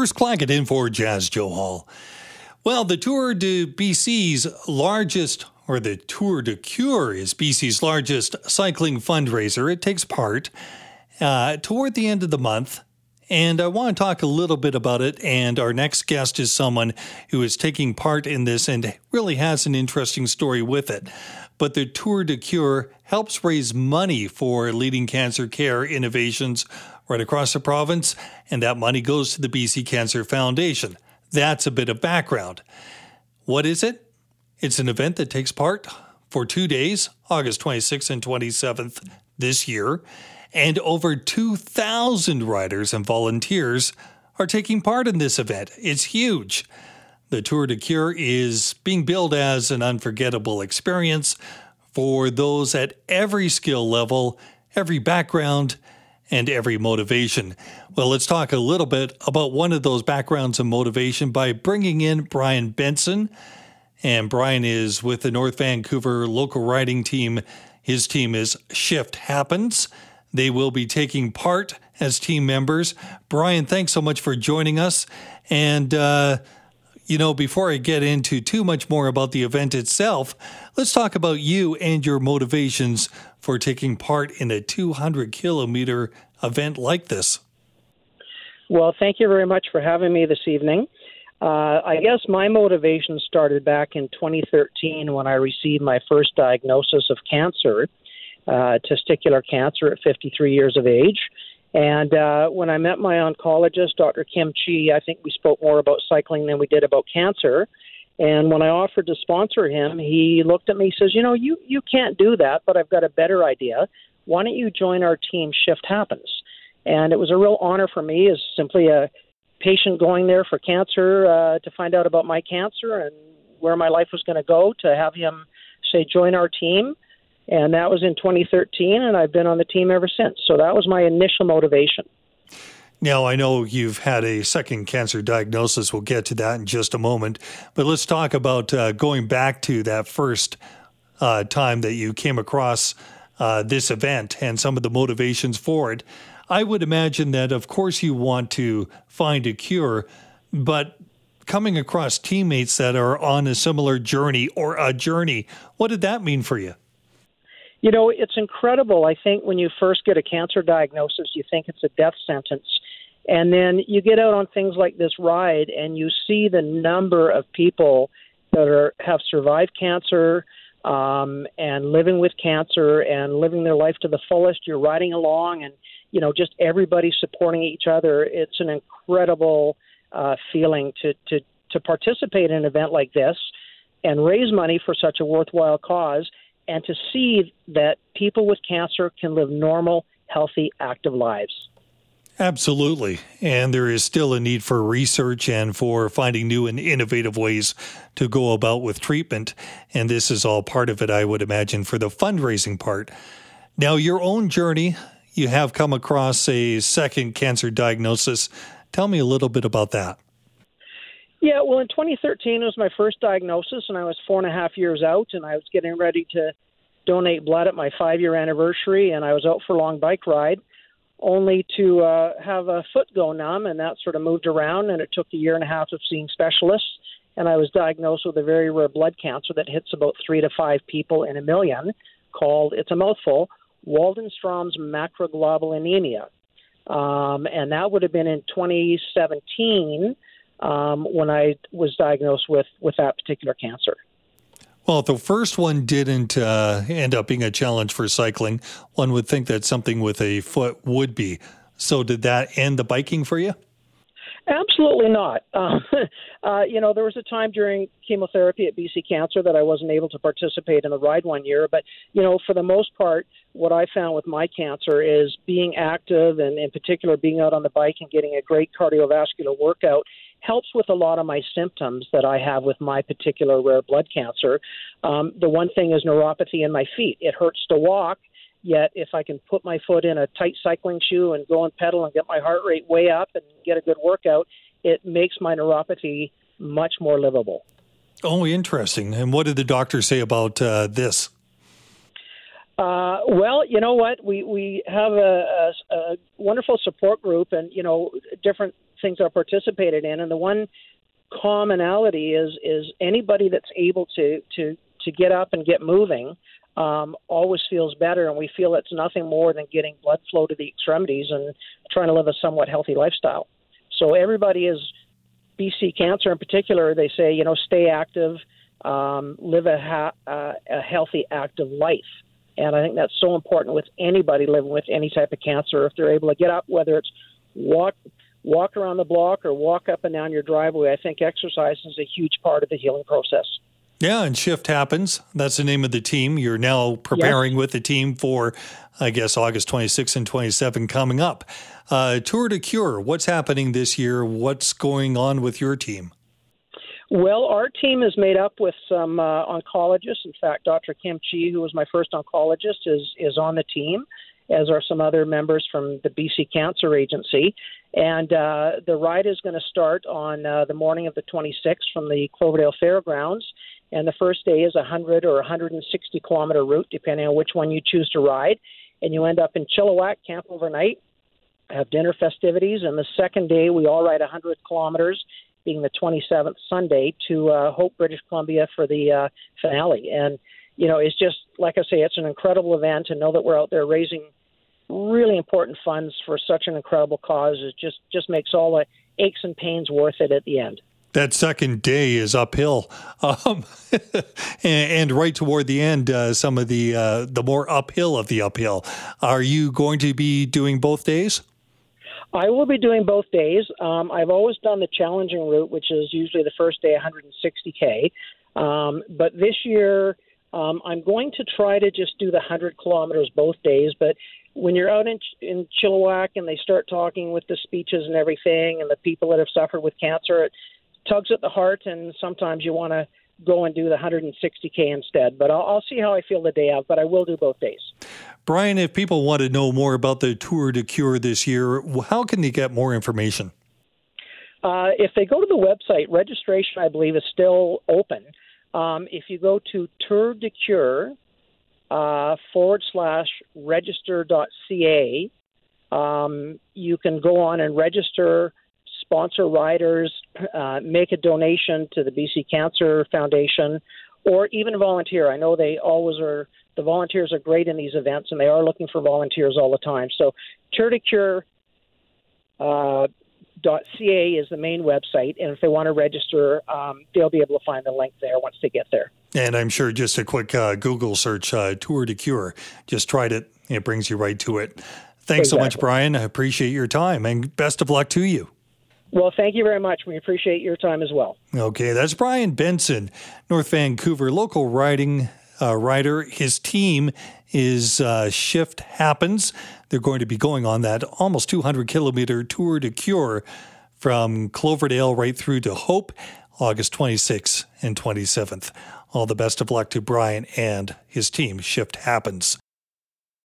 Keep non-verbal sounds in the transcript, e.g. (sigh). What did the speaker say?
First Claggett in for Jas Johal. Well, the Tour de BC's largest, or the Tour de Cure is BC's largest cycling fundraiser. It takes part uh, toward the end of the month. And I want to talk a little bit about it. And our next guest is someone who is taking part in this and really has an interesting story with it. But the Tour de Cure helps raise money for leading cancer care innovations right across the province, and that money goes to the BC Cancer Foundation. That's a bit of background. What is it? It's an event that takes part for two days, August 26th and 27th this year, and over 2,000 riders and volunteers are taking part in this event. It's huge. The Tour de Cure is being billed as an unforgettable experience for those at every skill level, every background, and every motivation. Well, let's talk a little bit about one of those backgrounds and motivation by bringing in Brian Benson. And Brian is with the North Vancouver local riding team. His team is Shift Happens. They will be taking part as team members. Brian, thanks so much for joining us. And, uh, you know, before I get into too much more about the event itself, let's talk about you and your motivations for taking part in a 200 kilometer event like this. Well, thank you very much for having me this evening. Uh, I guess my motivation started back in 2013 when I received my first diagnosis of cancer, uh, testicular cancer at 53 years of age. And uh, when I met my oncologist, Dr. Kim Chi, I think we spoke more about cycling than we did about cancer. And when I offered to sponsor him, he looked at me. Says, "You know, you you can't do that, but I've got a better idea. Why don't you join our team? Shift happens." And it was a real honor for me as simply a patient going there for cancer uh, to find out about my cancer and where my life was going to go. To have him say, "Join our team." And that was in 2013, and I've been on the team ever since. So that was my initial motivation. Now, I know you've had a second cancer diagnosis. We'll get to that in just a moment. But let's talk about uh, going back to that first uh, time that you came across uh, this event and some of the motivations for it. I would imagine that, of course, you want to find a cure, but coming across teammates that are on a similar journey or a journey, what did that mean for you? You know, it's incredible. I think when you first get a cancer diagnosis, you think it's a death sentence. And then you get out on things like this ride and you see the number of people that are have survived cancer um, and living with cancer and living their life to the fullest. You're riding along and you know just everybody supporting each other. It's an incredible uh, feeling to to to participate in an event like this and raise money for such a worthwhile cause and to see that people with cancer can live normal, healthy, active lives. Absolutely. And there is still a need for research and for finding new and innovative ways to go about with treatment. And this is all part of it, I would imagine, for the fundraising part. Now, your own journey, you have come across a second cancer diagnosis. Tell me a little bit about that. Yeah, well, in 2013 it was my first diagnosis, and I was four and a half years out, and I was getting ready to donate blood at my five year anniversary, and I was out for a long bike ride only to uh, have a foot go numb, and that sort of moved around. And it took a year and a half of seeing specialists, and I was diagnosed with a very rare blood cancer that hits about three to five people in a million, called it's a mouthful, Waldenstrom's macroglobulinemia, um, and that would have been in 2017 um, when I was diagnosed with with that particular cancer. Well, the first one didn't uh, end up being a challenge for cycling, one would think that something with a foot would be. So, did that end the biking for you? Absolutely not. (laughs) Uh, uh, you know, there was a time during chemotherapy at BC Cancer that I wasn't able to participate in the ride one year. But, you know, for the most part, what I found with my cancer is being active and, in particular, being out on the bike and getting a great cardiovascular workout helps with a lot of my symptoms that I have with my particular rare blood cancer. Um, the one thing is neuropathy in my feet. It hurts to walk, yet if I can put my foot in a tight cycling shoe and go and pedal and get my heart rate way up and get a good workout, it makes my neuropathy much more livable. Oh, interesting. And what did the doctor say about uh, this? Uh, well, you know what? We we have a, a, a wonderful support group, and you know different things are participated in. And the one commonality is is anybody that's able to to to get up and get moving um, always feels better, and we feel it's nothing more than getting blood flow to the extremities and trying to live a somewhat healthy lifestyle. So everybody is BC Cancer in particular. They say you know stay active, um, live a, ha- uh, a healthy, active life. And I think that's so important with anybody living with any type of cancer. If they're able to get up, whether it's walk walk around the block or walk up and down your driveway, I think exercise is a huge part of the healing process. Yeah, and Shift Happens. That's the name of the team. You're now preparing yes. with the team for, I guess, August 26 and 27 coming up. Uh, Tour de Cure, what's happening this year? What's going on with your team? Well, our team is made up with some uh, oncologists. In fact, Dr. Kim Chi, who was my first oncologist, is is on the team, as are some other members from the BC Cancer Agency. And uh, the ride is going to start on uh, the morning of the 26th from the Cloverdale Fairgrounds. And the first day is a 100 or 160 kilometer route, depending on which one you choose to ride. And you end up in Chilliwack, camp overnight, have dinner festivities. And the second day, we all ride 100 kilometers being the 27th Sunday, to uh, Hope, British Columbia for the uh, finale. And, you know, it's just, like I say, it's an incredible event. And know that we're out there raising really important funds for such an incredible cause. It just, just makes all the aches and pains worth it at the end. That second day is uphill, (laughs) um, and, and, right toward the end, uh, some of the uh, the more uphill of the uphill. Are you going to be doing both days? I will be doing both days. Um, I've always done the challenging route, which is usually the first day 160k. Um, but this year, um, I'm going to try to just do the 100 kilometers both days. But when you're out in, in Chilliwack and they start talking with the speeches and everything, and the people that have suffered with cancer, it tugs at the heart, and sometimes you want to go and do the 160k instead. But I'll, I'll see how I feel the day out, But I will do both days. Brian, if people want to know more about the Tour de Cure this year, how can they get more information? Uh, if they go to the website, registration, I believe, is still open. Um, if you go to Tour de Cure uh, forward slash register.ca, um, you can go on and register, sponsor riders, uh, make a donation to the BC Cancer Foundation, or even volunteer. I know they always are the volunteers are great in these events, and they are looking for volunteers all the time. So, CuraCure. Uh, .ca is the main website, and if they want to register, um, they'll be able to find the link there once they get there. And I'm sure just a quick uh, Google search, uh, Tour de Cure, just tried it, it brings you right to it. Thanks exactly. so much, Brian. I appreciate your time, and best of luck to you. Well, thank you very much. We appreciate your time as well. Okay, that's Brian Benson, North Vancouver local riding uh, rider. His team is uh, Shift Happens. They're going to be going on that almost 200 kilometer tour de cure from Cloverdale right through to Hope, August 26th and 27th. All the best of luck to Brian and his team. Shift Happens.